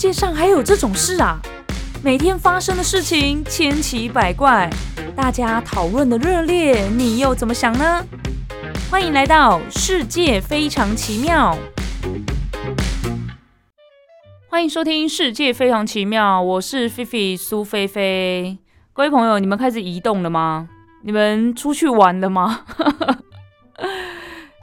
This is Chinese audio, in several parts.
世界上还有这种事啊！每天发生的事情千奇百怪，大家讨论的热烈，你又怎么想呢？欢迎来到世界非常奇妙，欢迎收听《世界非常奇妙》，我是菲菲苏菲菲。各位朋友，你们开始移动了吗？你们出去玩了吗？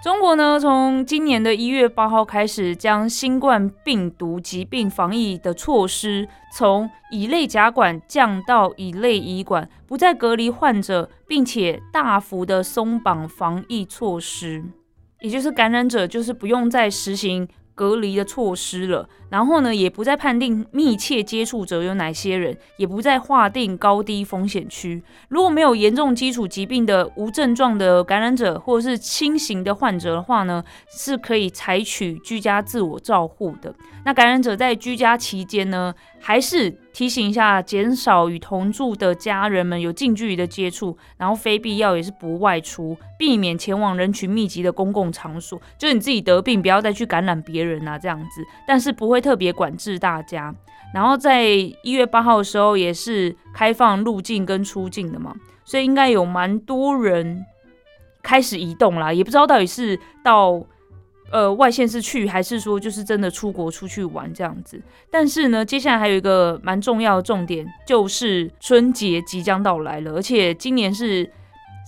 中国呢，从今年的一月八号开始，将新冠病毒疾病防疫的措施从乙类甲管降到乙类乙管，不再隔离患者，并且大幅的松绑防疫措施，也就是感染者就是不用再实行。隔离的措施了，然后呢，也不再判定密切接触者有哪些人，也不再划定高低风险区。如果没有严重基础疾病的无症状的感染者，或者是轻型的患者的话呢，是可以采取居家自我照护的。那感染者在居家期间呢，还是提醒一下，减少与同住的家人们有近距离的接触，然后非必要也是不外出，避免前往人群密集的公共场所。就你自己得病，不要再去感染别人啊，这样子。但是不会会特别管制大家。然后在一月八号的时候，也是开放入境跟出境的嘛，所以应该有蛮多人开始移动啦，也不知道到底是到。呃，外县市去，还是说就是真的出国出去玩这样子？但是呢，接下来还有一个蛮重要的重点，就是春节即将到来了，而且今年是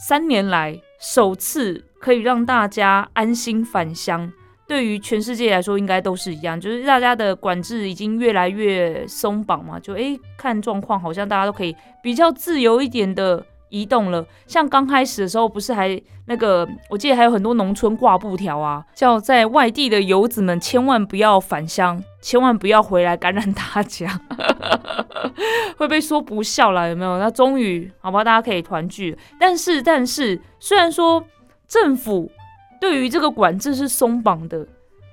三年来首次可以让大家安心返乡。对于全世界来说，应该都是一样，就是大家的管制已经越来越松绑嘛，就诶看状况，好像大家都可以比较自由一点的。移动了，像刚开始的时候，不是还那个？我记得还有很多农村挂布条啊，叫在外地的游子们千万不要返乡，千万不要回来感染大家，会被说不孝了，有没有？那终于，好吧，大家可以团聚。但是，但是，虽然说政府对于这个管制是松绑的，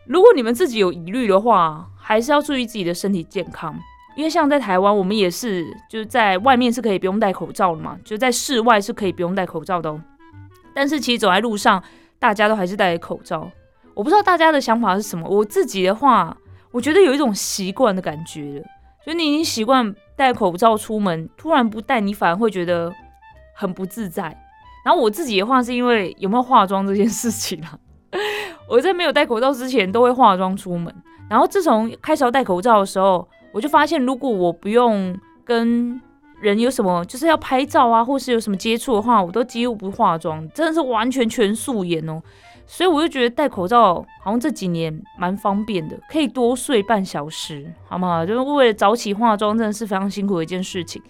如果你们自己有疑虑的话，还是要注意自己的身体健康。因为像在台湾，我们也是就是在外面是可以不用戴口罩的嘛，就在室外是可以不用戴口罩的哦。但是其实走在路上，大家都还是戴口罩。我不知道大家的想法是什么。我自己的话，我觉得有一种习惯的感觉了，就你已经习惯戴口罩出门，突然不戴，你反而会觉得很不自在。然后我自己的话，是因为有没有化妆这件事情啊？我在没有戴口罩之前都会化妆出门，然后自从开始要戴口罩的时候。我就发现，如果我不用跟人有什么，就是要拍照啊，或是有什么接触的话，我都几乎不化妆，真的是完全全素颜哦。所以我就觉得戴口罩好像这几年蛮方便的，可以多睡半小时，好不好？就是为了早起化妆，真的是非常辛苦的一件事情。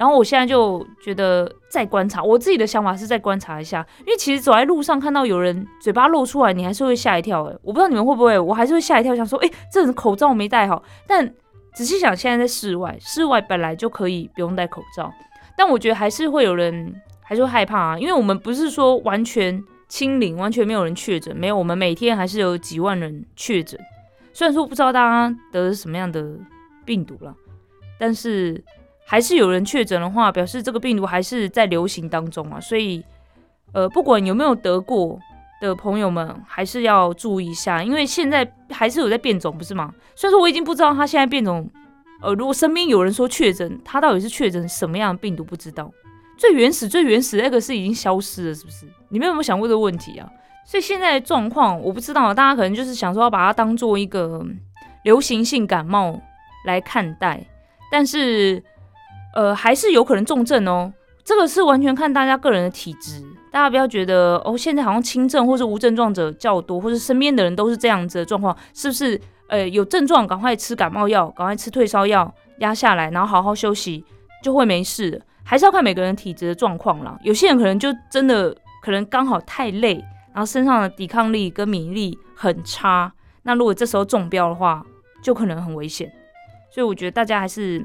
然后我现在就觉得再观察，我自己的想法是再观察一下，因为其实走在路上看到有人嘴巴露出来，你还是会吓一跳。诶，我不知道你们会不会，我还是会吓一跳，想说，诶，这人口罩没戴好，但。仔细想，现在在室外，室外本来就可以不用戴口罩，但我觉得还是会有人还是会害怕啊，因为我们不是说完全清零，完全没有人确诊，没有，我们每天还是有几万人确诊。虽然说不知道大家得了什么样的病毒了，但是还是有人确诊的话，表示这个病毒还是在流行当中啊。所以，呃，不管有没有得过。的朋友们还是要注意一下，因为现在还是有在变种，不是吗？虽然说我已经不知道他现在变种，呃，如果身边有人说确诊，他到底是确诊什么样的病毒，不知道。最原始、最原始那个是已经消失了，是不是？你们有没有想过这个问题啊？所以现在的状况我不知道，大家可能就是想说要把它当做一个流行性感冒来看待，但是呃，还是有可能重症哦。这个是完全看大家个人的体质，大家不要觉得哦，现在好像轻症或是无症状者较多，或者身边的人都是这样子的状况，是不是？呃，有症状赶快吃感冒药，赶快吃退烧药压下来，然后好好休息就会没事。还是要看每个人体质的状况啦。有些人可能就真的可能刚好太累，然后身上的抵抗力跟免疫力很差，那如果这时候中标的话，就可能很危险。所以我觉得大家还是。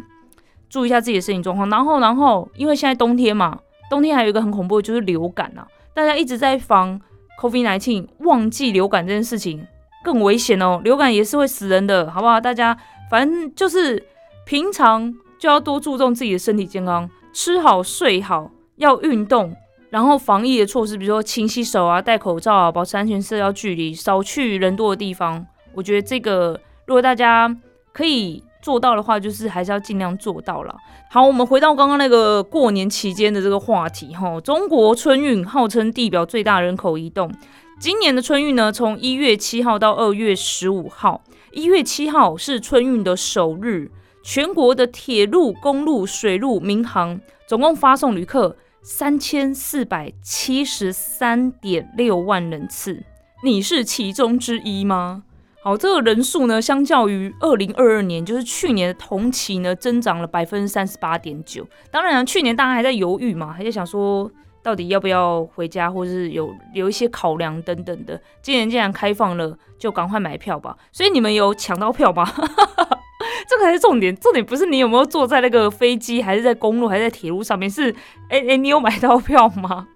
注意一下自己的身体状况，然后，然后，因为现在冬天嘛，冬天还有一个很恐怖的就是流感啊，大家一直在防 COVID-19，忘记流感这件事情更危险哦，流感也是会死人的，好不好？大家反正就是平常就要多注重自己的身体健康，吃好睡好，要运动，然后防疫的措施，比如说勤洗手啊，戴口罩啊，保持安全社交距离，少去人多的地方。我觉得这个如果大家可以。做到的话，就是还是要尽量做到了。好，我们回到刚刚那个过年期间的这个话题哈。中国春运号称地表最大人口移动，今年的春运呢，从一月七号到二月十五号，一月七号是春运的首日，全国的铁路、公路、水路、民航总共发送旅客三千四百七十三点六万人次，你是其中之一吗？好，这个人数呢，相较于二零二二年，就是去年的同期呢，增长了百分之三十八点九。当然，去年大家还在犹豫嘛，还在想说到底要不要回家，或是有有一些考量等等的。今年既然开放了，就赶快买票吧。所以你们有抢到票吗？这个才是重点，重点不是你有没有坐在那个飞机，还是在公路，还是在铁路上面，是哎哎，你有买到票吗？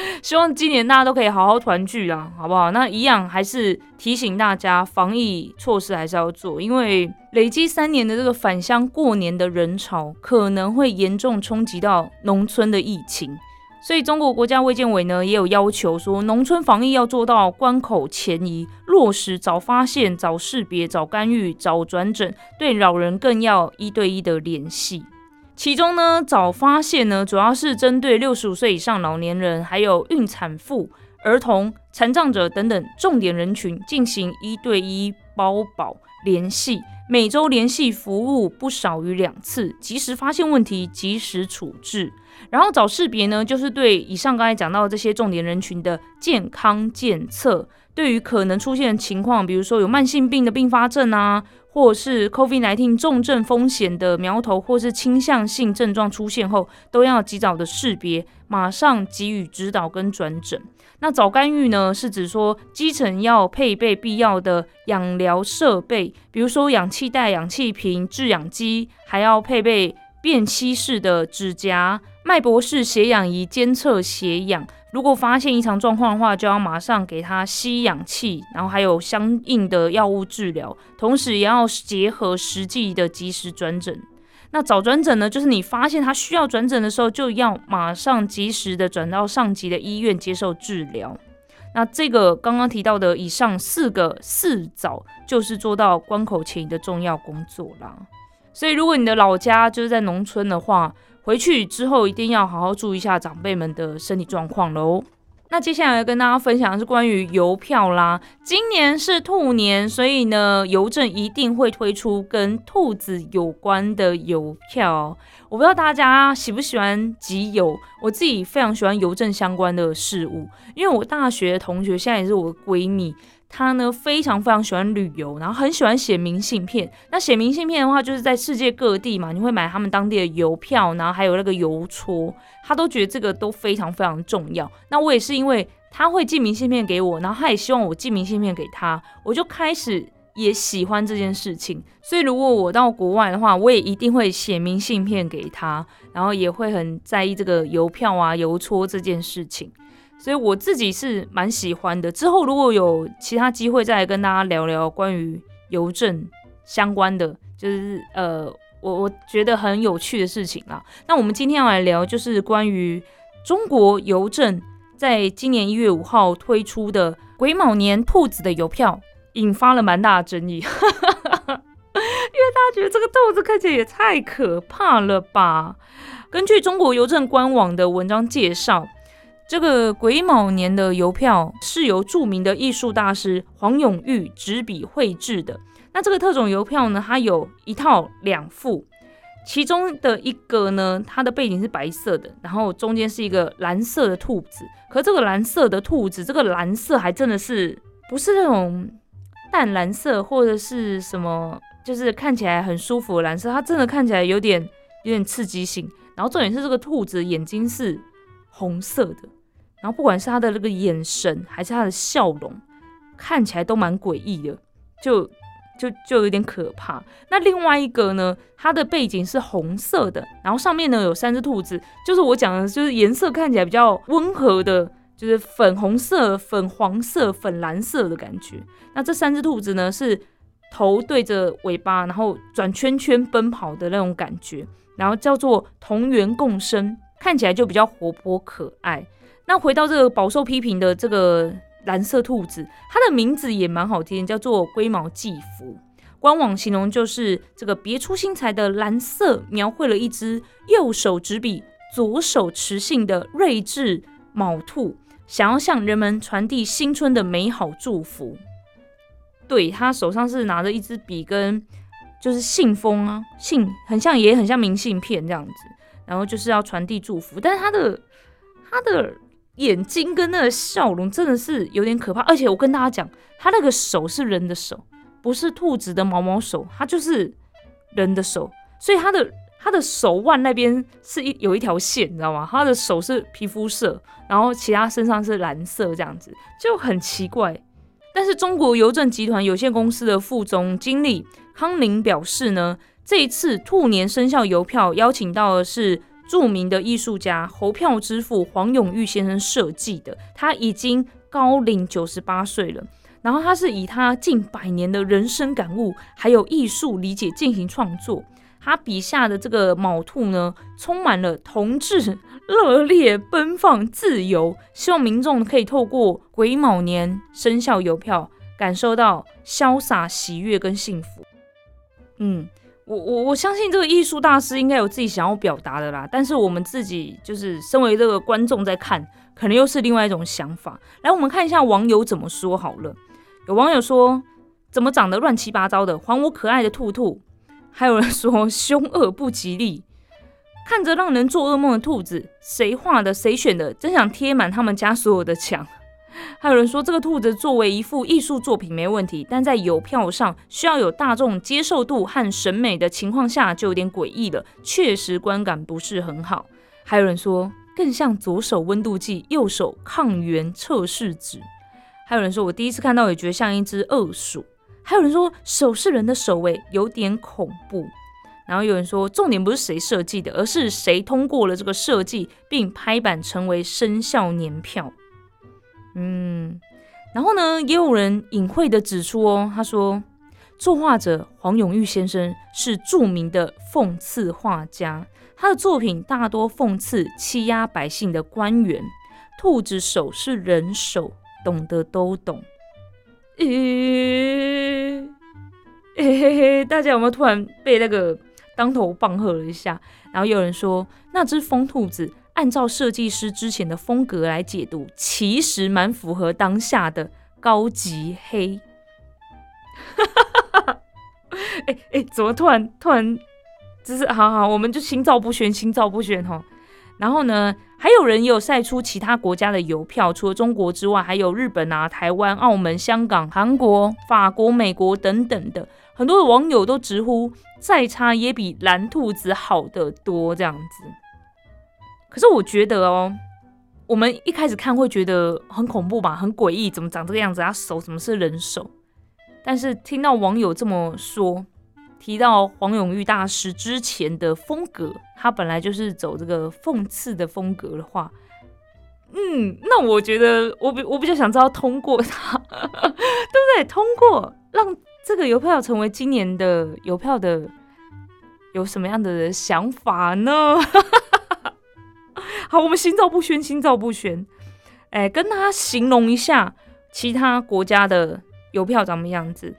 希望今年大家都可以好好团聚啦，好不好？那一样还是提醒大家，防疫措施还是要做，因为累积三年的这个返乡过年的人潮，可能会严重冲击到农村的疫情。所以中国国家卫健委呢，也有要求说，农村防疫要做到关口前移，落实早发现、早识别、早干预、早转诊，对老人更要一对一的联系。其中呢，早发现呢，主要是针对六十五岁以上老年人，还有孕产妇、儿童、残障者等等重点人群进行一对一包保联系，每周联系服务不少于两次，及时发现问题，及时处置。然后早识别呢，就是对以上刚才讲到这些重点人群的健康检测，对于可能出现的情况，比如说有慢性病的并发症啊。或是 COVID-19 重症风险的苗头，或是倾向性症状出现后，都要及早的识别，马上给予指导跟转诊。那早干预呢，是指说基层要配备必要的氧疗设备，比如说氧气袋、氧气瓶、制氧机，还要配备便吸式的指夹、脉搏式血氧仪监测血氧。如果发现异常状况的话，就要马上给他吸氧气，然后还有相应的药物治疗，同时也要结合实际的及时转诊。那早转诊呢，就是你发现他需要转诊的时候，就要马上及时的转到上级的医院接受治疗。那这个刚刚提到的以上四个四早，就是做到关口前的重要工作啦。所以，如果你的老家就是在农村的话，回去之后一定要好好注意一下长辈们的身体状况喽。那接下来跟大家分享的是关于邮票啦。今年是兔年，所以呢，邮政一定会推出跟兔子有关的邮票。我不知道大家喜不喜欢集邮，我自己非常喜欢邮政相关的事物，因为我大学同学现在也是我的闺蜜。他呢非常非常喜欢旅游，然后很喜欢写明信片。那写明信片的话，就是在世界各地嘛，你会买他们当地的邮票，然后还有那个邮戳，他都觉得这个都非常非常重要。那我也是因为他会寄明信片给我，然后他也希望我寄明信片给他，我就开始也喜欢这件事情。所以如果我到国外的话，我也一定会写明信片给他，然后也会很在意这个邮票啊、邮戳这件事情。所以我自己是蛮喜欢的。之后如果有其他机会，再来跟大家聊聊关于邮政相关的，就是呃，我我觉得很有趣的事情啦。那我们今天要来聊，就是关于中国邮政在今年一月五号推出的癸卯年兔子的邮票，引发了蛮大的争议，因为大家觉得这个兔子看起来也太可怕了吧？根据中国邮政官网的文章介绍。这个癸卯年的邮票是由著名的艺术大师黄永玉执笔绘制的。那这个特种邮票呢，它有一套两副，其中的一个呢，它的背景是白色的，然后中间是一个蓝色的兔子。可这个蓝色的兔子，这个蓝色还真的是不是那种淡蓝色或者是什么，就是看起来很舒服的蓝色，它真的看起来有点有点刺激性。然后重点是这个兔子眼睛是红色的。然后不管是他的那个眼神，还是他的笑容，看起来都蛮诡异的，就就就有点可怕。那另外一个呢，它的背景是红色的，然后上面呢有三只兔子，就是我讲的，就是颜色看起来比较温和的，就是粉红色、粉黄色、粉蓝色的感觉。那这三只兔子呢，是头对着尾巴，然后转圈圈奔跑的那种感觉，然后叫做同源共生，看起来就比较活泼可爱。那回到这个饱受批评的这个蓝色兔子，它的名字也蛮好听，叫做龟毛骥福。官网形容就是这个别出心裁的蓝色，描绘了一只右手执笔、左手持信的睿智卯兔，想要向人们传递新春的美好祝福。对他手上是拿着一支笔跟就是信封啊，信很像也很像明信片这样子，然后就是要传递祝福，但是他的他的眼睛跟那个笑容真的是有点可怕，而且我跟大家讲，他那个手是人的手。不是兔子的毛毛手，他就是人的手，所以他的他的手腕那边是一有一条线，你知道吗？他的手是皮肤色，然后其他身上是蓝色，这样子就很奇怪。但是中国邮政集团有限公司的副总经理康宁表示呢，这一次兔年生肖邮票邀请到的是著名的艺术家猴票之父黄永玉先生设计的，他已经高龄九十八岁了。然后他是以他近百年的人生感悟，还有艺术理解进行创作。他笔下的这个卯兔呢，充满了同志、热烈、奔放、自由，希望民众可以透过癸卯年生肖邮票，感受到潇洒、喜悦跟幸福。嗯，我我我相信这个艺术大师应该有自己想要表达的啦，但是我们自己就是身为这个观众在看，可能又是另外一种想法。来，我们看一下网友怎么说好了。有网友说：“怎么长得乱七八糟的？还我可爱的兔兔！”还有人说：“凶恶不吉利，看着让人做噩梦的兔子，谁画的？谁选的？真想贴满他们家所有的墙。”还有人说：“这个兔子作为一幅艺术作品没问题，但在邮票上需要有大众接受度和审美的情况下，就有点诡异了，确实观感不是很好。”还有人说：“更像左手温度计，右手抗原测试纸。”还有人说，我第一次看到也觉得像一只恶鼠。还有人说，手是人的手，诶，有点恐怖。然后有人说，重点不是谁设计的，而是谁通过了这个设计，并拍板成为生肖年票。嗯，然后呢，也有人隐晦的指出哦，他说，作画者黄永玉先生是著名的讽刺画家，他的作品大多讽刺欺压百姓的官员。兔子手是人手。懂得都懂，咦，嘿嘿嘿，大家有没有突然被那个当头棒喝了一下？然后有人说，那只疯兔子按照设计师之前的风格来解读，其实蛮符合当下的高级黑。哈哈哈哈哎哎，怎么突然突然，只是好好，我们就心照不宣，心照不宣哈。然后呢，还有人有晒出其他国家的邮票，除了中国之外，还有日本啊、台湾、澳门、香港、韩国、法国、美国等等的。很多的网友都直呼，再差也比蓝兔子好得多这样子。可是我觉得哦，我们一开始看会觉得很恐怖吧，很诡异，怎么长这个样子？他手怎么是人手？但是听到网友这么说。提到黄永玉大师之前的风格，他本来就是走这个讽刺的风格的话，嗯，那我觉得我比我比较想知道通过他，对不对？通过让这个邮票成为今年的邮票的有什么样的想法呢？好，我们心照不宣，心照不宣。哎，跟他形容一下其他国家的邮票长什么样子。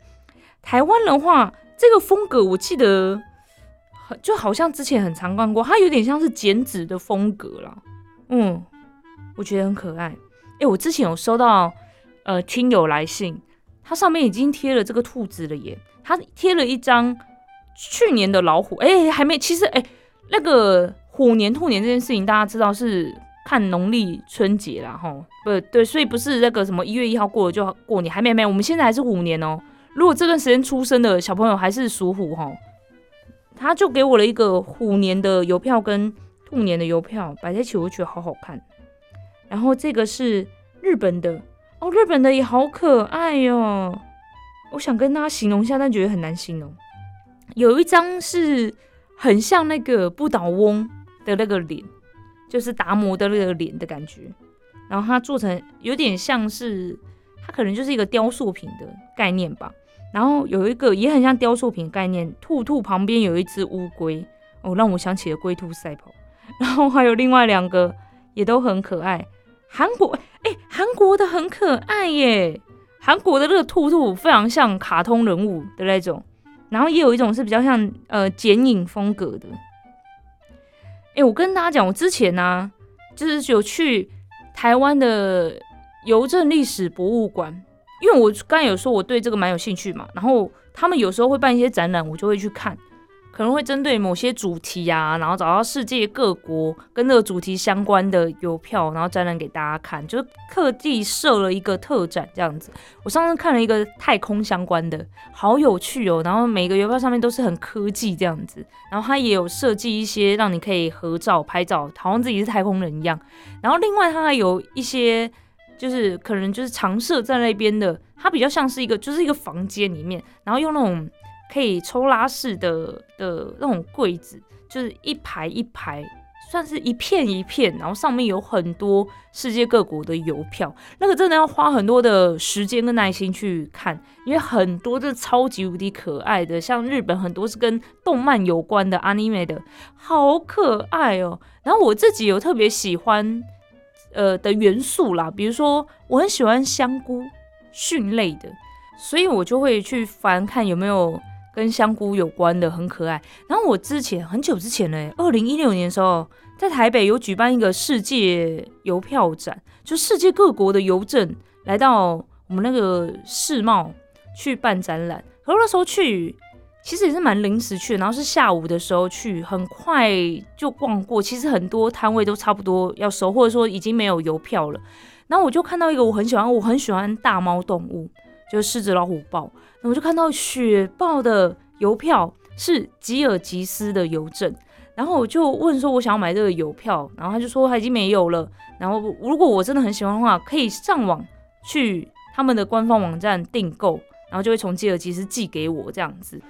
台湾的话。这个风格我记得，就好像之前很常看过，它有点像是剪纸的风格啦。嗯，我觉得很可爱。哎，我之前有收到呃听友来信，它上面已经贴了这个兔子了耶，它贴了一张去年的老虎。哎，还没，其实哎，那个虎年兔年这件事情，大家知道是看农历春节啦，哈，不对，所以不是那个什么一月一号过了就要过年，还没没，我们现在还是虎年哦。如果这段时间出生的小朋友还是属虎哈，他就给我了一个虎年的邮票跟兔年的邮票摆在一起，我觉得好好看。然后这个是日本的哦，日本的也好可爱哟。我想跟大家形容一下，但觉得很难形容。有一张是很像那个不倒翁的那个脸，就是达摩的那个脸的感觉。然后它做成有点像是，它可能就是一个雕塑品的概念吧。然后有一个也很像雕塑品概念，兔兔旁边有一只乌龟，哦，让我想起了龟兔赛跑。然后还有另外两个也都很可爱。韩国，哎，韩国的很可爱耶，韩国的那个兔兔非常像卡通人物的那种，然后也有一种是比较像呃剪影风格的。哎，我跟大家讲，我之前呢，就是有去台湾的邮政历史博物馆，因为我刚有说我对这个蛮有兴趣嘛，然后他们有时候会办一些展览，我就会去看。可能会针对某些主题啊，然后找到世界各国跟这个主题相关的邮票，然后展览给大家看，就是特地设了一个特展这样子。我上次看了一个太空相关的，好有趣哦。然后每个邮票上面都是很科技这样子，然后它也有设计一些让你可以合照拍照，好像自己是太空人一样。然后另外它还有一些就是可能就是常设在那边的，它比较像是一个就是一个房间里面，然后用那种。可以抽拉式的的那种柜子，就是一排一排，算是一片一片，然后上面有很多世界各国的邮票。那个真的要花很多的时间跟耐心去看，因为很多的超级无敌可爱的，像日本很多是跟动漫有关的 anime 的，好可爱哦。然后我自己有特别喜欢呃的元素啦，比如说我很喜欢香菇蕈类的，所以我就会去翻看有没有。跟香菇有关的很可爱。然后我之前很久之前呢，二零一六年的时候，在台北有举办一个世界邮票展，就世界各国的邮政来到我们那个世贸去办展览。然后那时候去，其实也是蛮临时去，然后是下午的时候去，很快就逛过。其实很多摊位都差不多要收，或者说已经没有邮票了。然后我就看到一个我很喜欢，我很喜欢大猫动物，就是狮子、老虎、豹。我就看到雪豹的邮票是吉尔吉斯的邮政，然后我就问说，我想要买这个邮票，然后他就说他已经没有了。然后如果我真的很喜欢的话，可以上网去他们的官方网站订购，然后就会从吉尔吉斯寄给我这样子。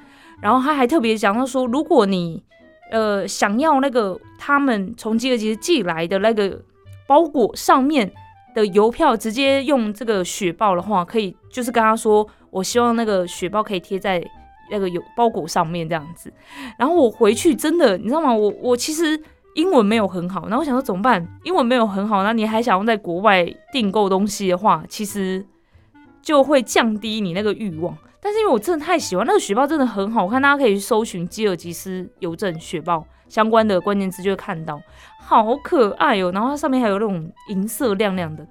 然后他还特别讲到说，如果你呃想要那个他们从吉尔吉斯寄来的那个包裹上面的邮票直接用这个雪豹的话，可以就是跟他说。我希望那个雪豹可以贴在那个有包裹上面这样子，然后我回去真的，你知道吗？我我其实英文没有很好，然后我想说怎么办？英文没有很好，那你还想要在国外订购东西的话，其实就会降低你那个欲望。但是因为我真的太喜欢那个雪豹，真的很好看，大家可以去搜寻吉尔吉斯邮政雪豹相关的关键词就会看到，好可爱哦。然后它上面还有那种银色亮亮的，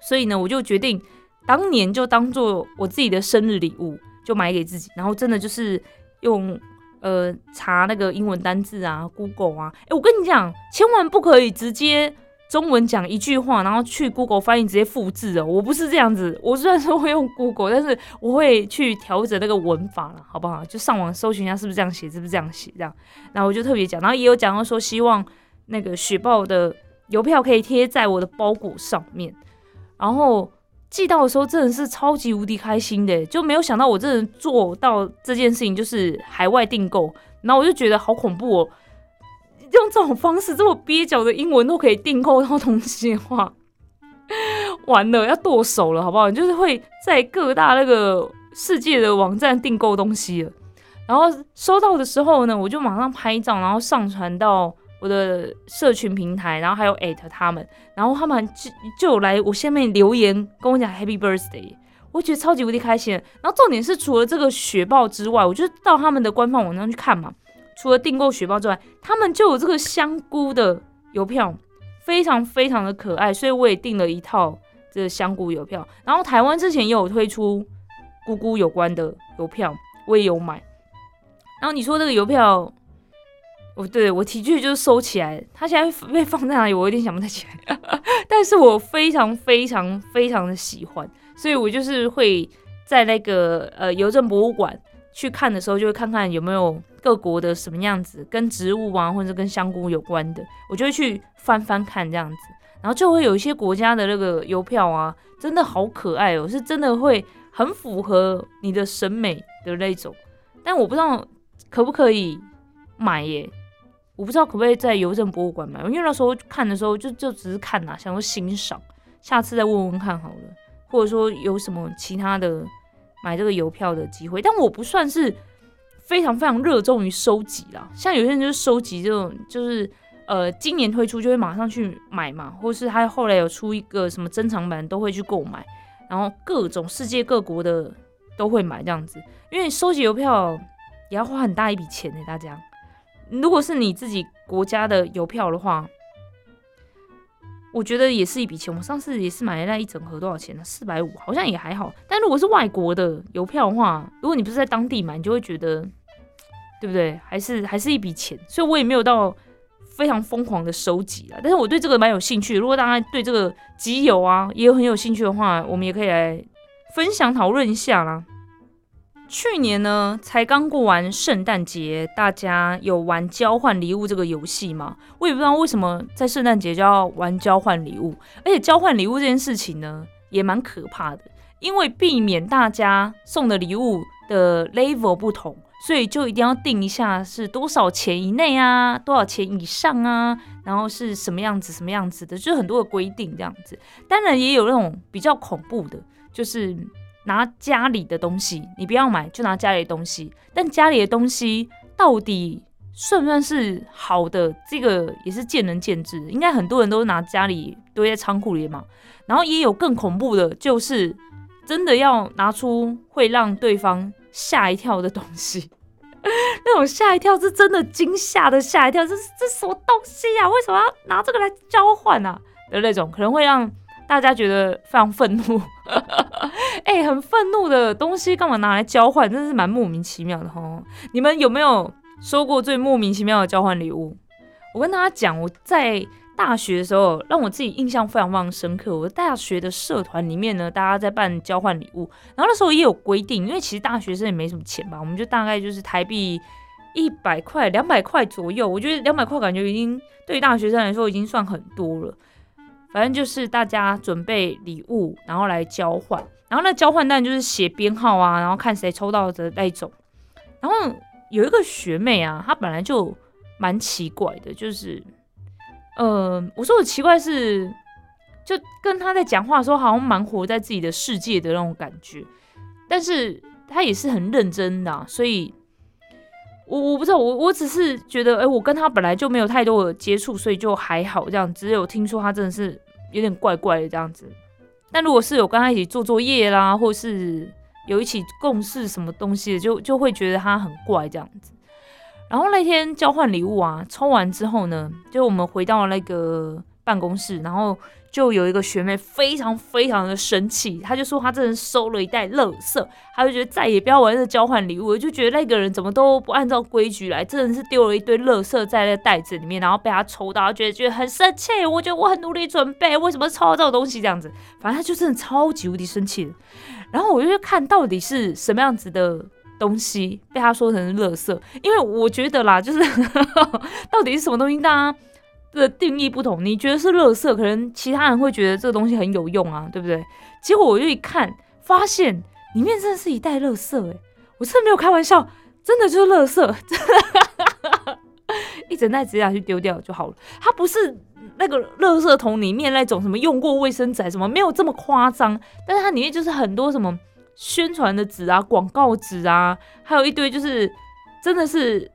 所以呢，我就决定。当年就当做我自己的生日礼物，就买给自己，然后真的就是用呃查那个英文单字啊，Google 啊，哎，我跟你讲，千万不可以直接中文讲一句话，然后去 Google 翻译直接复制哦。我不是这样子，我虽然说会用 Google，但是我会去调整那个文法了，好不好？就上网搜寻一下是不是这样写，是不是这样写这样。然后我就特别讲，然后也有讲到说，希望那个雪豹的邮票可以贴在我的包裹上面，然后。寄到的时候真的是超级无敌开心的，就没有想到我真的做到这件事情，就是海外订购。然后我就觉得好恐怖哦，用这种方式这么蹩脚的英文都可以订购到东西的话，完了要剁手了，好不好？就是会在各大那个世界的网站订购东西了。然后收到的时候呢，我就马上拍照，然后上传到。我的社群平台，然后还有艾特他们，然后他们就就来我下面留言跟我讲 Happy Birthday，我觉得超级无敌开心。然后重点是除了这个雪豹之外，我就到他们的官方网站去看嘛。除了订购雪豹之外，他们就有这个香菇的邮票，非常非常的可爱，所以我也订了一套这个香菇邮票。然后台湾之前也有推出菇菇有关的邮票，我也有买。然后你说这个邮票。哦，对我提具就是收起来，它现在被放在哪里，我有点想不太起来。但是我非常非常非常的喜欢，所以我就是会在那个呃邮政博物馆去看的时候，就会看看有没有各国的什么样子跟植物啊，或者跟香菇有关的，我就会去翻翻看这样子。然后就会有一些国家的那个邮票啊，真的好可爱哦，是真的会很符合你的审美的那种。但我不知道可不可以买耶。我不知道可不可以在邮政博物馆买，因为那时候看的时候就就只是看呐，想说欣赏，下次再问问看好了，或者说有什么其他的买这个邮票的机会。但我不算是非常非常热衷于收集啦，像有些人就是收集这种，就是呃今年推出就会马上去买嘛，或是他后来有出一个什么珍藏版都会去购买，然后各种世界各国的都会买这样子，因为收集邮票也要花很大一笔钱呢。大家，如果是你自己国家的邮票的话，我觉得也是一笔钱。我上次也是买了那一整盒，多少钱呢？四百五，好像也还好。但如果是外国的邮票的话，如果你不是在当地买，你就会觉得，对不对？还是还是一笔钱。所以我也没有到非常疯狂的收集啊。但是我对这个蛮有兴趣。如果大家对这个集邮啊也有很有兴趣的话，我们也可以来分享讨论一下啦。去年呢，才刚过完圣诞节，大家有玩交换礼物这个游戏吗？我也不知道为什么在圣诞节就要玩交换礼物，而且交换礼物这件事情呢，也蛮可怕的，因为避免大家送的礼物的 level 不同，所以就一定要定一下是多少钱以内啊，多少钱以上啊，然后是什么样子什么样子的，就是很多的规定这样子。当然也有那种比较恐怖的，就是。拿家里的东西，你不要买，就拿家里的东西。但家里的东西到底算不算是好的？这个也是见仁见智。应该很多人都拿家里堆在仓库里嘛。然后也有更恐怖的，就是真的要拿出会让对方吓一跳的东西。那种吓一跳是真的惊吓的吓一跳，这是这什么东西呀？为什么要拿这个来交换啊？的那种可能会让。大家觉得非常愤怒，哎，很愤怒的东西干嘛拿来交换？真的是蛮莫名其妙的哈。你们有没有收过最莫名其妙的交换礼物？我跟大家讲，我在大学的时候，让我自己印象非常非常深刻。我大学的社团里面呢，大家在办交换礼物，然后那时候也有规定，因为其实大学生也没什么钱吧，我们就大概就是台币一百块、两百块左右。我觉得两百块感觉已经对于大学生来说已经算很多了。反正就是大家准备礼物，然后来交换，然后那交换单就是写编号啊，然后看谁抽到的那一种。然后有一个学妹啊，她本来就蛮奇怪的，就是，呃，我说我奇怪是，就跟她在讲话的时候，好像蛮活在自己的世界的那种感觉，但是她也是很认真的，所以，我我不知道，我我只是觉得，哎，我跟她本来就没有太多的接触，所以就还好这样，只有听说她真的是。有点怪怪的这样子，但如果是有跟他一起做作业啦，或是有一起共事什么东西的，就就会觉得他很怪这样子。然后那天交换礼物啊，抽完之后呢，就我们回到那个办公室，然后。就有一个学妹非常非常的生气，她就说她真的收了一袋垃圾，她就觉得再也不要玩这交换礼物，就觉得那个人怎么都不按照规矩来，真的是丢了一堆垃圾在那袋子里面，然后被他抽到，觉得觉得很生气。我觉得我很努力准备，为什么抽到这种东西这样子？反正他就真的超级无敌生气。然后我就去看到底是什么样子的东西被他说成是垃圾，因为我觉得啦，就是 到底是什么东西，大家。的定义不同，你觉得是垃圾，可能其他人会觉得这个东西很有用啊，对不对？结果我就一看，发现里面真的是一袋垃圾，哎，我真的没有开玩笑，真的就是垃圾，一整袋直接拿去丢掉就好了。它不是那个垃圾桶里面那种什么用过卫生纸什么，没有这么夸张，但是它里面就是很多什么宣传的纸啊、广告纸啊，还有一堆就是真的是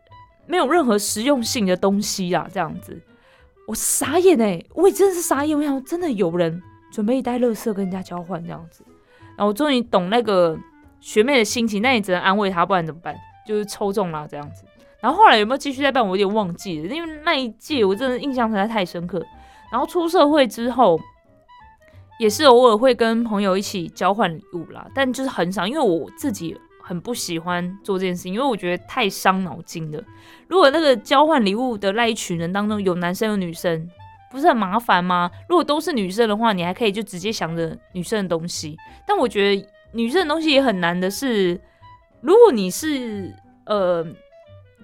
没有任何实用性的东西啊，这样子。我傻眼哎！我也真的是傻眼，我想真的有人准备一袋乐色跟人家交换这样子，然后我终于懂那个学妹的心情，那你只能安慰她，不然怎么办？就是抽中了这样子。然后后来有没有继续再办？我有点忘记了，因为那一届我真的印象实在太深刻。然后出社会之后，也是偶尔会跟朋友一起交换礼物啦，但就是很少，因为我自己。很不喜欢做这件事情，因为我觉得太伤脑筋了。如果那个交换礼物的那一群人当中有男生有女生，不是很麻烦吗？如果都是女生的话，你还可以就直接想着女生的东西。但我觉得女生的东西也很难的是，如果你是呃，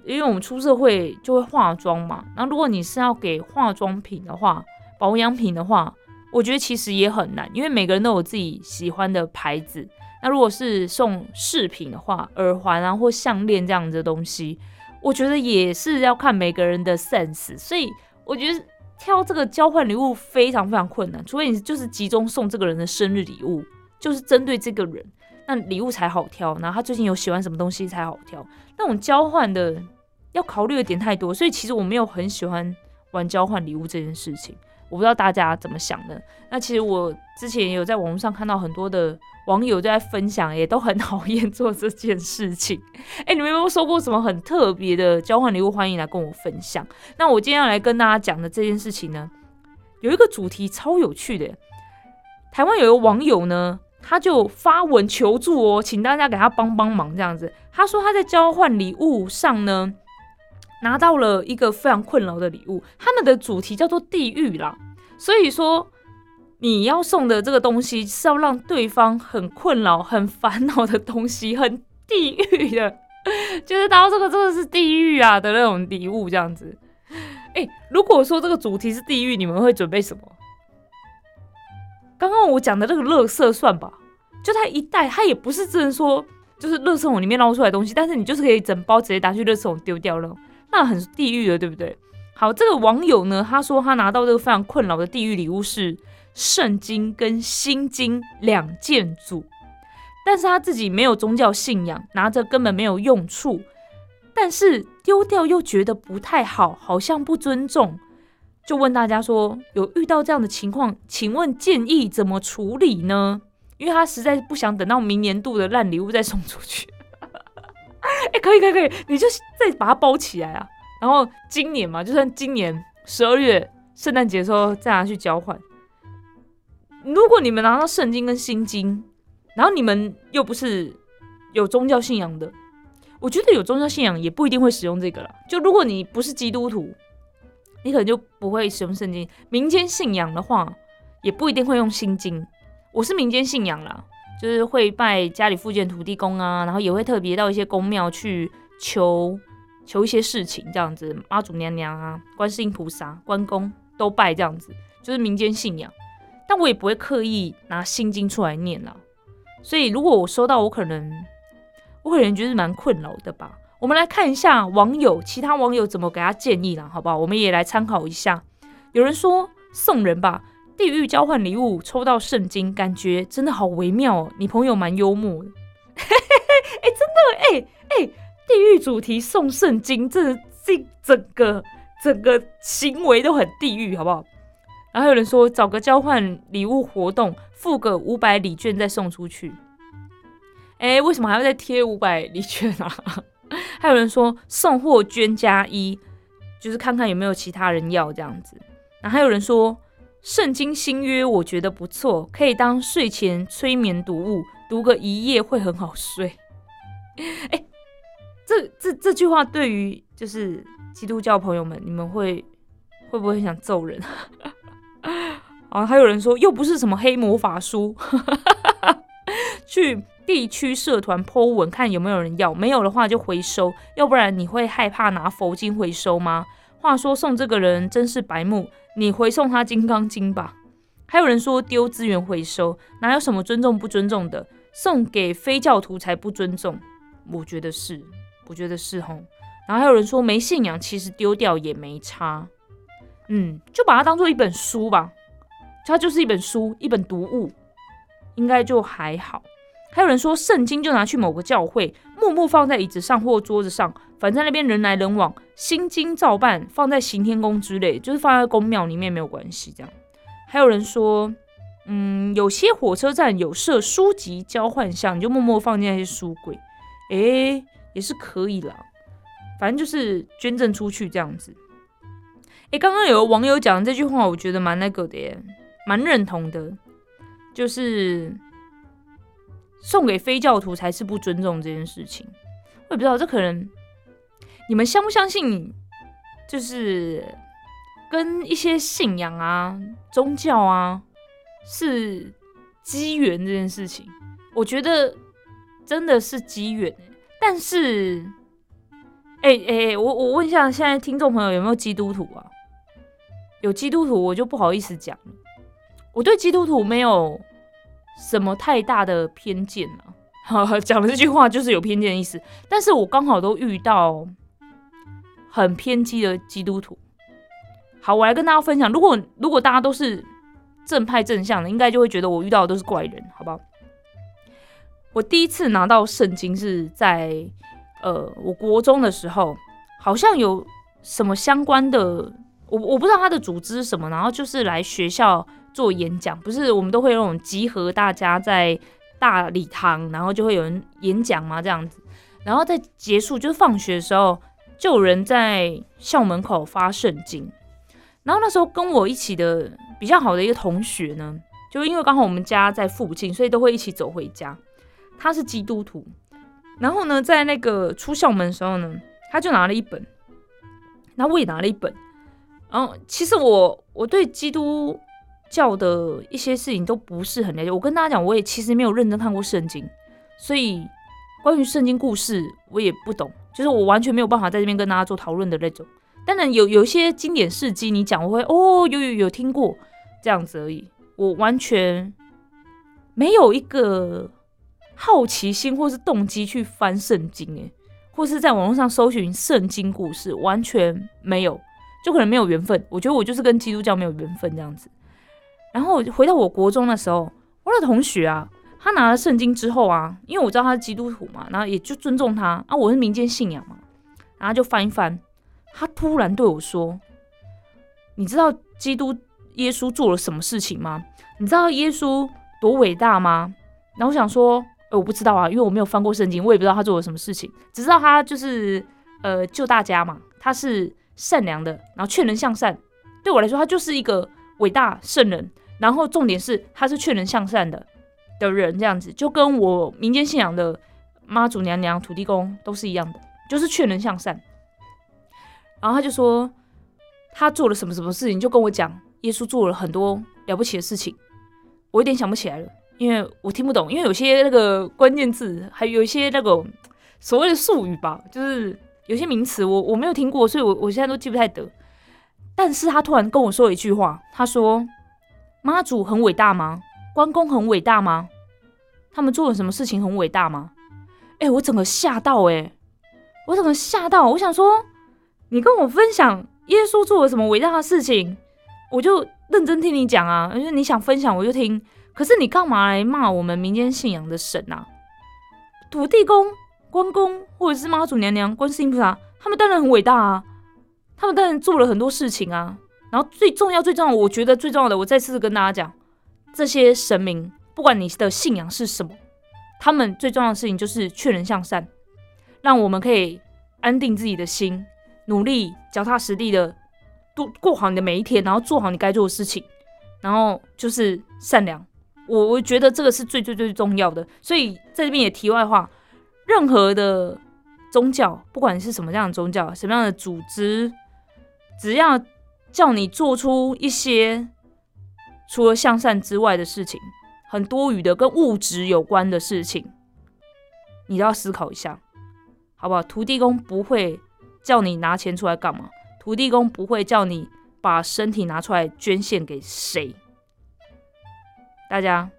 因为我们出社会就会化妆嘛，那如果你是要给化妆品的话、保养品的话，我觉得其实也很难，因为每个人都有自己喜欢的牌子。那如果是送饰品的话，耳环啊或项链这样子的东西，我觉得也是要看每个人的 sense。所以我觉得挑这个交换礼物非常非常困难，除非你就是集中送这个人的生日礼物，就是针对这个人，那礼物才好挑。然后他最近有喜欢什么东西才好挑。那种交换的要考虑的点太多，所以其实我没有很喜欢玩交换礼物这件事情。我不知道大家怎么想的。那其实我之前也有在网络上看到很多的网友在分享，也都很讨厌做这件事情。哎，你们有没有收过什么很特别的交换礼物？欢迎来跟我分享。那我今天要来跟大家讲的这件事情呢，有一个主题超有趣的。台湾有一个网友呢，他就发文求助哦，请大家给他帮帮忙这样子。他说他在交换礼物上呢。拿到了一个非常困扰的礼物，他们的主题叫做地狱啦，所以说你要送的这个东西是要让对方很困扰、很烦恼的东西，很地狱的，就是到这个真的是地狱啊的那种礼物这样子。哎，如果说这个主题是地狱，你们会准备什么？刚刚我讲的那个乐色算吧，就它一袋，它也不是只能说就是乐色桶里面捞出来的东西，但是你就是可以整包直接拿去乐色桶丢掉了。那很地狱了，对不对？好，这个网友呢，他说他拿到这个非常困扰的地狱礼物是圣经跟心经两件组，但是他自己没有宗教信仰，拿着根本没有用处，但是丢掉又觉得不太好，好像不尊重，就问大家说，有遇到这样的情况，请问建议怎么处理呢？因为他实在不想等到明年度的烂礼物再送出去。哎，可以可以可以，你就再把它包起来啊！然后今年嘛，就算今年十二月圣诞节的时候再拿去交换。如果你们拿到圣经跟心经，然后你们又不是有宗教信仰的，我觉得有宗教信仰也不一定会使用这个了。就如果你不是基督徒，你可能就不会使用圣经。民间信仰的话，也不一定会用心经。我是民间信仰啦。就是会拜家里附近土地公啊，然后也会特别到一些公庙去求求一些事情，这样子妈祖娘娘啊、观世音菩萨、关公都拜这样子，就是民间信仰。但我也不会刻意拿心经出来念啦。所以如果我收到，我可能我可能觉得蛮困扰的吧。我们来看一下网友其他网友怎么给他建议啦，好不好？我们也来参考一下。有人说送人吧。地狱交换礼物，抽到圣经，感觉真的好微妙哦。你朋友蛮幽默的，哎，真的，哎哎，地狱主题送圣经，这这整个整个行为都很地狱，好不好？然后有人说找个交换礼物活动，付个五百礼券再送出去。哎，为什么还要再贴五百礼券啊？还有人说送货捐加一，就是看看有没有其他人要这样子。然后还有人说。圣经新约我觉得不错，可以当睡前催眠读物，读个一夜会很好睡。哎，这这这句话对于就是基督教朋友们，你们会会不会很想揍人？啊，还有人说又不是什么黑魔法书，去地区社团 Po 文看有没有人要，没有的话就回收，要不然你会害怕拿佛经回收吗？话说送这个人真是白目。你回送他《金刚经》吧。还有人说丢资源回收，哪有什么尊重不尊重的？送给非教徒才不尊重。我觉得是，我觉得是吼。然后还有人说没信仰，其实丢掉也没差。嗯，就把它当做一本书吧，它就是一本书，一本读物，应该就还好。还有人说圣经就拿去某个教会，默默放在椅子上或桌子上。反正那边人来人往，心经照办，放在行天宫之类，就是放在宫庙里面没有关系。这样，还有人说，嗯，有些火车站有设书籍交换箱，你就默默放进那些书柜，诶，也是可以啦。反正就是捐赠出去这样子。诶，刚刚有个网友讲这句话，我觉得蛮那个的耶，蛮认同的，就是送给非教徒才是不尊重这件事情。我也不知道，这可能。你们相不相信，就是跟一些信仰啊、宗教啊是机缘这件事情？我觉得真的是机缘。但是，哎哎，我我问一下，现在听众朋友有没有基督徒啊？有基督徒，我就不好意思讲了。我对基督徒没有什么太大的偏见 了。讲的这句话就是有偏见的意思。但是我刚好都遇到。很偏激的基督徒。好，我来跟大家分享。如果如果大家都是正派正向的，应该就会觉得我遇到的都是怪人，好不好？我第一次拿到圣经是在呃我国中的时候，好像有什么相关的我我不知道他的组织是什么，然后就是来学校做演讲，不是我们都会那种集合大家在大礼堂，然后就会有人演讲嘛这样子，然后在结束就是放学的时候，就有人在校门口发圣经，然后那时候跟我一起的比较好的一个同学呢，就因为刚好我们家在附近，所以都会一起走回家。他是基督徒，然后呢，在那个出校门的时候呢，他就拿了一本，然后我也拿了一本。然后其实我我对基督教的一些事情都不是很了解。我跟大家讲，我也其实没有认真看过圣经，所以关于圣经故事我也不懂，就是我完全没有办法在这边跟大家做讨论的那种。当然有有一些经典事迹，你讲我会哦有有有听过这样子而已，我完全没有一个好奇心或是动机去翻圣经诶，或是在网络上搜寻圣经故事，完全没有。就可能没有缘分，我觉得我就是跟基督教没有缘分这样子。然后回到我国中的时候，我的同学啊，他拿了圣经之后啊，因为我知道他是基督徒嘛，然后也就尊重他啊，我是民间信仰嘛，然后就翻一翻，他突然对我说：“你知道基督耶稣做了什么事情吗？你知道耶稣多伟大吗？”然后我想说：“呃，我不知道啊，因为我没有翻过圣经，我也不知道他做了什么事情，只知道他就是呃救大家嘛，他是。”善良的，然后劝人向善，对我来说，他就是一个伟大圣人。然后重点是，他是劝人向善的的人，这样子就跟我民间信仰的妈祖娘娘、土地公都是一样的，就是劝人向善。然后他就说，他做了什么什么事情，就跟我讲，耶稣做了很多了不起的事情。我有点想不起来了，因为我听不懂，因为有些那个关键字，还有一些那个所谓的术语吧，就是。有些名词我我没有听过，所以我我现在都记不太得。但是他突然跟我说一句话，他说：“妈祖很伟大吗？关公很伟大吗？他们做了什么事情很伟大吗？”哎，我整个吓到哎，我整个吓到，我想说，你跟我分享耶稣做了什么伟大的事情，我就认真听你讲啊，因为你想分享我就听。可是你干嘛来骂我们民间信仰的神啊？土地公？关公或者是妈祖娘娘、观世音菩萨，他们当然很伟大啊，他们当然做了很多事情啊。然后最重要、最重要，我觉得最重要的，我再次跟大家讲，这些神明，不管你的信仰是什么，他们最重要的事情就是劝人向善，让我们可以安定自己的心，努力脚踏实地的度过好你的每一天，然后做好你该做的事情，然后就是善良。我我觉得这个是最最最重要的。所以在这边也题外话。任何的宗教，不管是什么样的宗教，什么样的组织，只要叫你做出一些除了向善之外的事情，很多余的跟物质有关的事情，你都要思考一下，好不好？土地公不会叫你拿钱出来干嘛？土地公不会叫你把身体拿出来捐献给谁？大家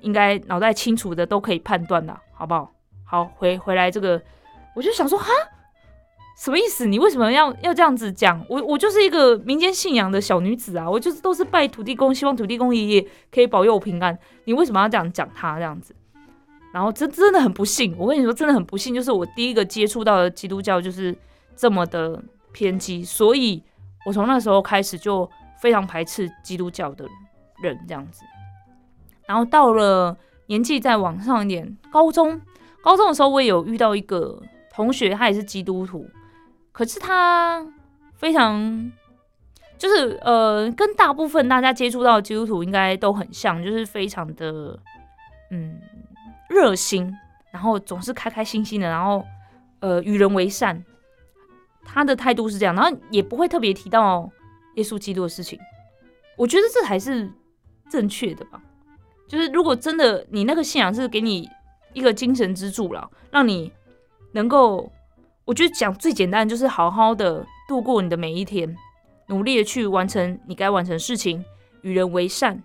应该脑袋清楚的都可以判断的，好不好？好，回回来这个，我就想说，哈，什么意思？你为什么要要这样子讲？我我就是一个民间信仰的小女子啊，我就是都是拜土地公，希望土地公爷爷可以保佑我平安。你为什么要这样讲他这样子？然后真真的很不幸，我跟你说，真的很不幸，就是我第一个接触到的基督教就是这么的偏激，所以我从那时候开始就非常排斥基督教的人这样子。然后到了年纪再往上一点，高中。高中的时候，我也有遇到一个同学，他也是基督徒，可是他非常就是呃，跟大部分大家接触到的基督徒应该都很像，就是非常的嗯热心，然后总是开开心心的，然后呃与人为善，他的态度是这样，然后也不会特别提到耶稣基督的事情。我觉得这才是正确的吧，就是如果真的你那个信仰是给你。一个精神支柱了，让你能够，我觉得讲最简单就是好好的度过你的每一天，努力的去完成你该完成的事情，与人为善。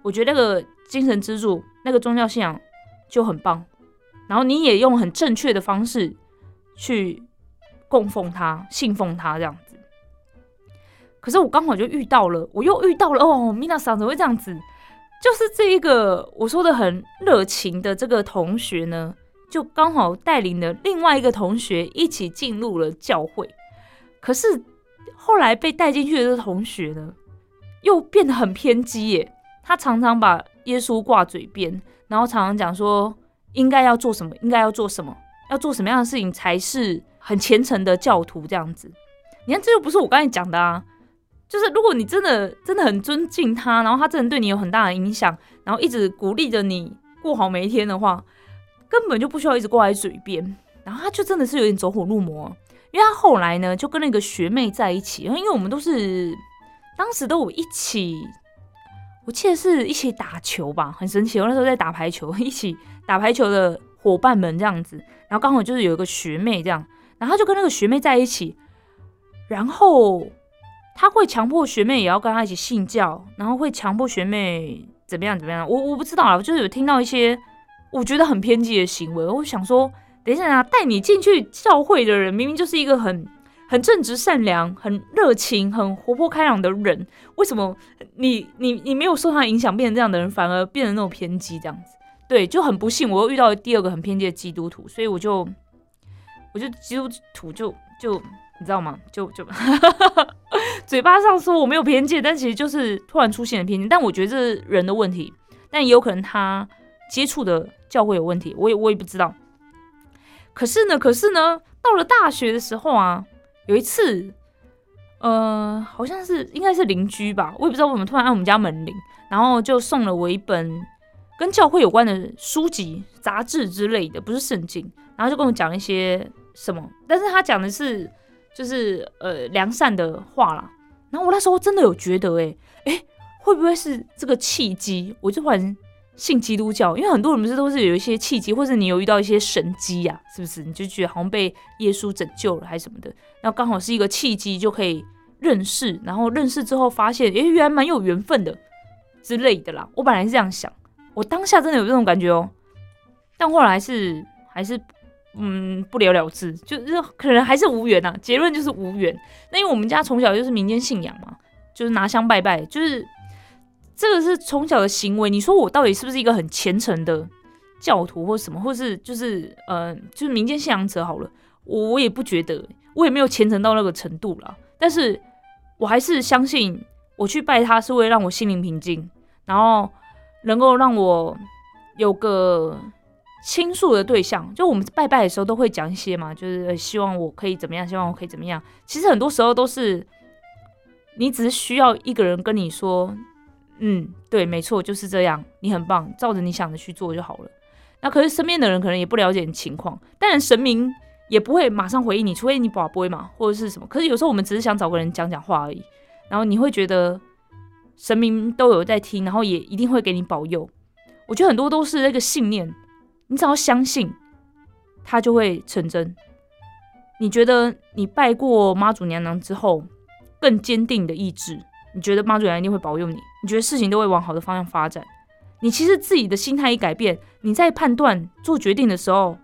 我觉得那个精神支柱，那个宗教信仰就很棒。然后你也用很正确的方式去供奉他、信奉他这样子。可是我刚好就遇到了，我又遇到了哦，米娜嫂怎么会这样子？就是这一个我说的很热情的这个同学呢，就刚好带领了另外一个同学一起进入了教会。可是后来被带进去的这同学呢，又变得很偏激耶。他常常把耶稣挂嘴边，然后常常讲说应该要做什么，应该要做什么，要做什么样的事情才是很虔诚的教徒这样子。你看，这又不是我刚才讲的啊。就是如果你真的真的很尊敬他，然后他真的对你有很大的影响，然后一直鼓励着你过好每一天的话，根本就不需要一直挂在嘴边。然后他就真的是有点走火入魔。因为他后来呢，就跟那个学妹在一起，因为我们都是当时都有一起，我记得是一起打球吧，很神奇。我那时候在打排球，一起打排球的伙伴们这样子，然后刚好就是有一个学妹这样，然后他就跟那个学妹在一起，然后他会强迫学妹也要跟他一起信教，然后会强迫学妹怎么样怎么样，我我不知道啊，就是有听到一些我觉得很偏激的行为，我想说。等一下啊！带你进去教会的人明明就是一个很很正直、善良、很热情、很活泼开朗的人，为什么你你你没有受他影响变成这样的人，反而变成那种偏激这样子？对，就很不幸，我又遇到第二个很偏激的基督徒，所以我就我就基督徒就就你知道吗？就就 嘴巴上说我没有偏见，但其实就是突然出现了偏见。但我觉得这是人的问题，但也有可能他接触的教会有问题，我也我也不知道。可是呢，可是呢，到了大学的时候啊，有一次，呃，好像是应该是邻居吧，我也不知道为什么突然按我们家门铃，然后就送了我一本跟教会有关的书籍、杂志之类的，不是圣经，然后就跟我讲一些什么，但是他讲的是就是呃良善的话啦，然后我那时候真的有觉得，哎哎，会不会是这个契机？我就突然。信基督教，因为很多人不是都是有一些契机，或者你有遇到一些神机呀，是不是？你就觉得好像被耶稣拯救了，还是什么的？那刚好是一个契机，就可以认识，然后认识之后发现，哎，原来蛮有缘分的之类的啦。我本来是这样想，我当下真的有这种感觉哦，但后来是还是嗯不了了之，就是可能还是无缘呐。结论就是无缘。那因为我们家从小就是民间信仰嘛，就是拿香拜拜，就是。这个是从小的行为，你说我到底是不是一个很虔诚的教徒或什么，或是就是呃，就是民间信仰者好了，我我也不觉得，我也没有虔诚到那个程度了。但是我还是相信，我去拜他是为了让我心灵平静，然后能够让我有个倾诉的对象。就我们拜拜的时候都会讲一些嘛，就是希望我可以怎么样，希望我可以怎么样。其实很多时候都是你只是需要一个人跟你说。嗯，对，没错，就是这样。你很棒，照着你想的去做就好了。那可是身边的人可能也不了解你情况，当然神明也不会马上回应你，除非你保不会嘛，或者是什么。可是有时候我们只是想找个人讲讲话而已，然后你会觉得神明都有在听，然后也一定会给你保佑。我觉得很多都是那个信念，你只要相信，它就会成真。你觉得你拜过妈祖娘娘之后，更坚定的意志。你觉得妈祖娘娘一定会保佑你？你觉得事情都会往好的方向发展？你其实自己的心态一改变，你在判断做决定的时候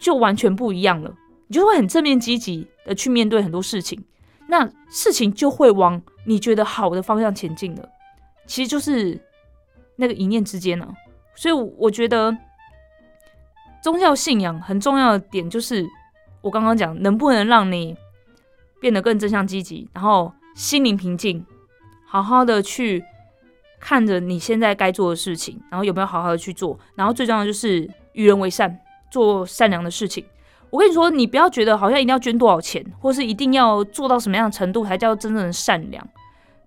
就完全不一样了。你就会很正面积极的去面对很多事情，那事情就会往你觉得好的方向前进了。其实就是那个一念之间呢。所以我觉得宗教信仰很重要的点就是我刚刚讲，能不能让你变得更正向积极，然后心灵平静。好好的去看着你现在该做的事情，然后有没有好好的去做，然后最重要的就是与人为善，做善良的事情。我跟你说，你不要觉得好像一定要捐多少钱，或是一定要做到什么样的程度才叫真正的善良，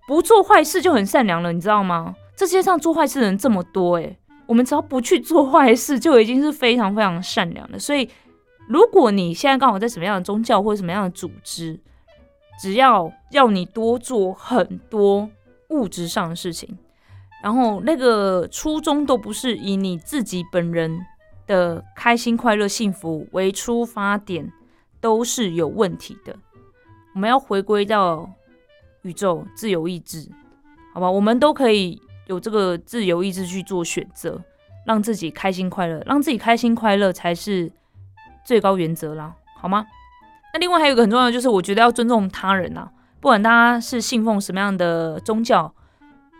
不做坏事就很善良了，你知道吗？这世界上做坏事的人这么多，诶，我们只要不去做坏事，就已经是非常非常善良的。所以，如果你现在刚好在什么样的宗教或者什么样的组织，只要要你多做很多。物质上的事情，然后那个初衷都不是以你自己本人的开心、快乐、幸福为出发点，都是有问题的。我们要回归到宇宙自由意志，好吧？我们都可以有这个自由意志去做选择，让自己开心快乐，让自己开心快乐才是最高原则啦，好吗？那另外还有一个很重要的就是，我觉得要尊重他人啊。不管他是信奉什么样的宗教，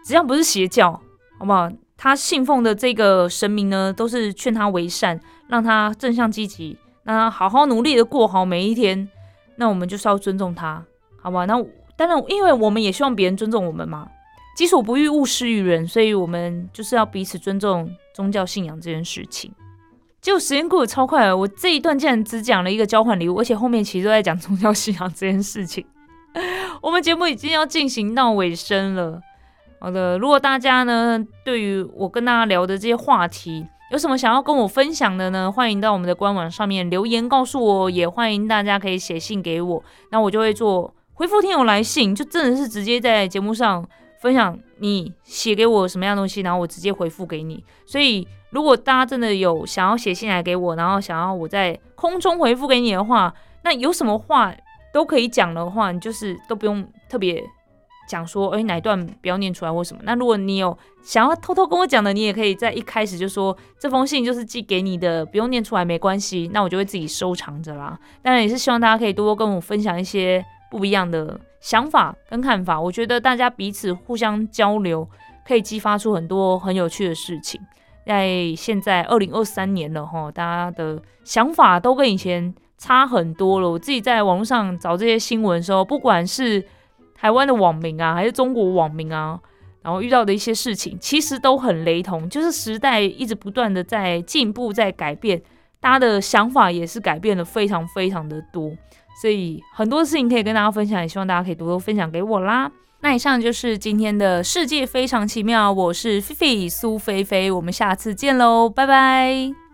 只要不是邪教，好不好？他信奉的这个神明呢，都是劝他为善，让他正向积极，让他好好努力的过好每一天。那我们就是要尊重他，好吧？那当然，因为我们也希望别人尊重我们嘛。己所不欲，勿施于人，所以我们就是要彼此尊重宗教信仰这件事情。结果时间过得超快，我这一段竟然只讲了一个交换礼物，而且后面其实都在讲宗教信仰这件事情。我们节目已经要进行到尾声了。好的，如果大家呢对于我跟大家聊的这些话题有什么想要跟我分享的呢？欢迎到我们的官网上面留言告诉我，也欢迎大家可以写信给我，那我就会做回复听友来信，就真的是直接在节目上。分享你写给我什么样东西，然后我直接回复给你。所以，如果大家真的有想要写信来给我，然后想要我在空中回复给你的话，那有什么话都可以讲的话，你就是都不用特别讲说，哎，哪一段不要念出来或什么。那如果你有想要偷偷跟我讲的，你也可以在一开始就说这封信就是寄给你的，不用念出来没关系，那我就会自己收藏着啦。当然也是希望大家可以多多跟我分享一些不一样的。想法跟看法，我觉得大家彼此互相交流，可以激发出很多很有趣的事情。在现在二零二三年了哈，大家的想法都跟以前差很多了。我自己在网络上找这些新闻的时候，不管是台湾的网民啊，还是中国网民啊，然后遇到的一些事情，其实都很雷同。就是时代一直不断的在进步，在改变，大家的想法也是改变了非常非常的多。所以很多事情可以跟大家分享，也希望大家可以多多分享给我啦。那以上就是今天的世界非常奇妙，我是菲菲苏菲菲，我们下次见喽，拜拜。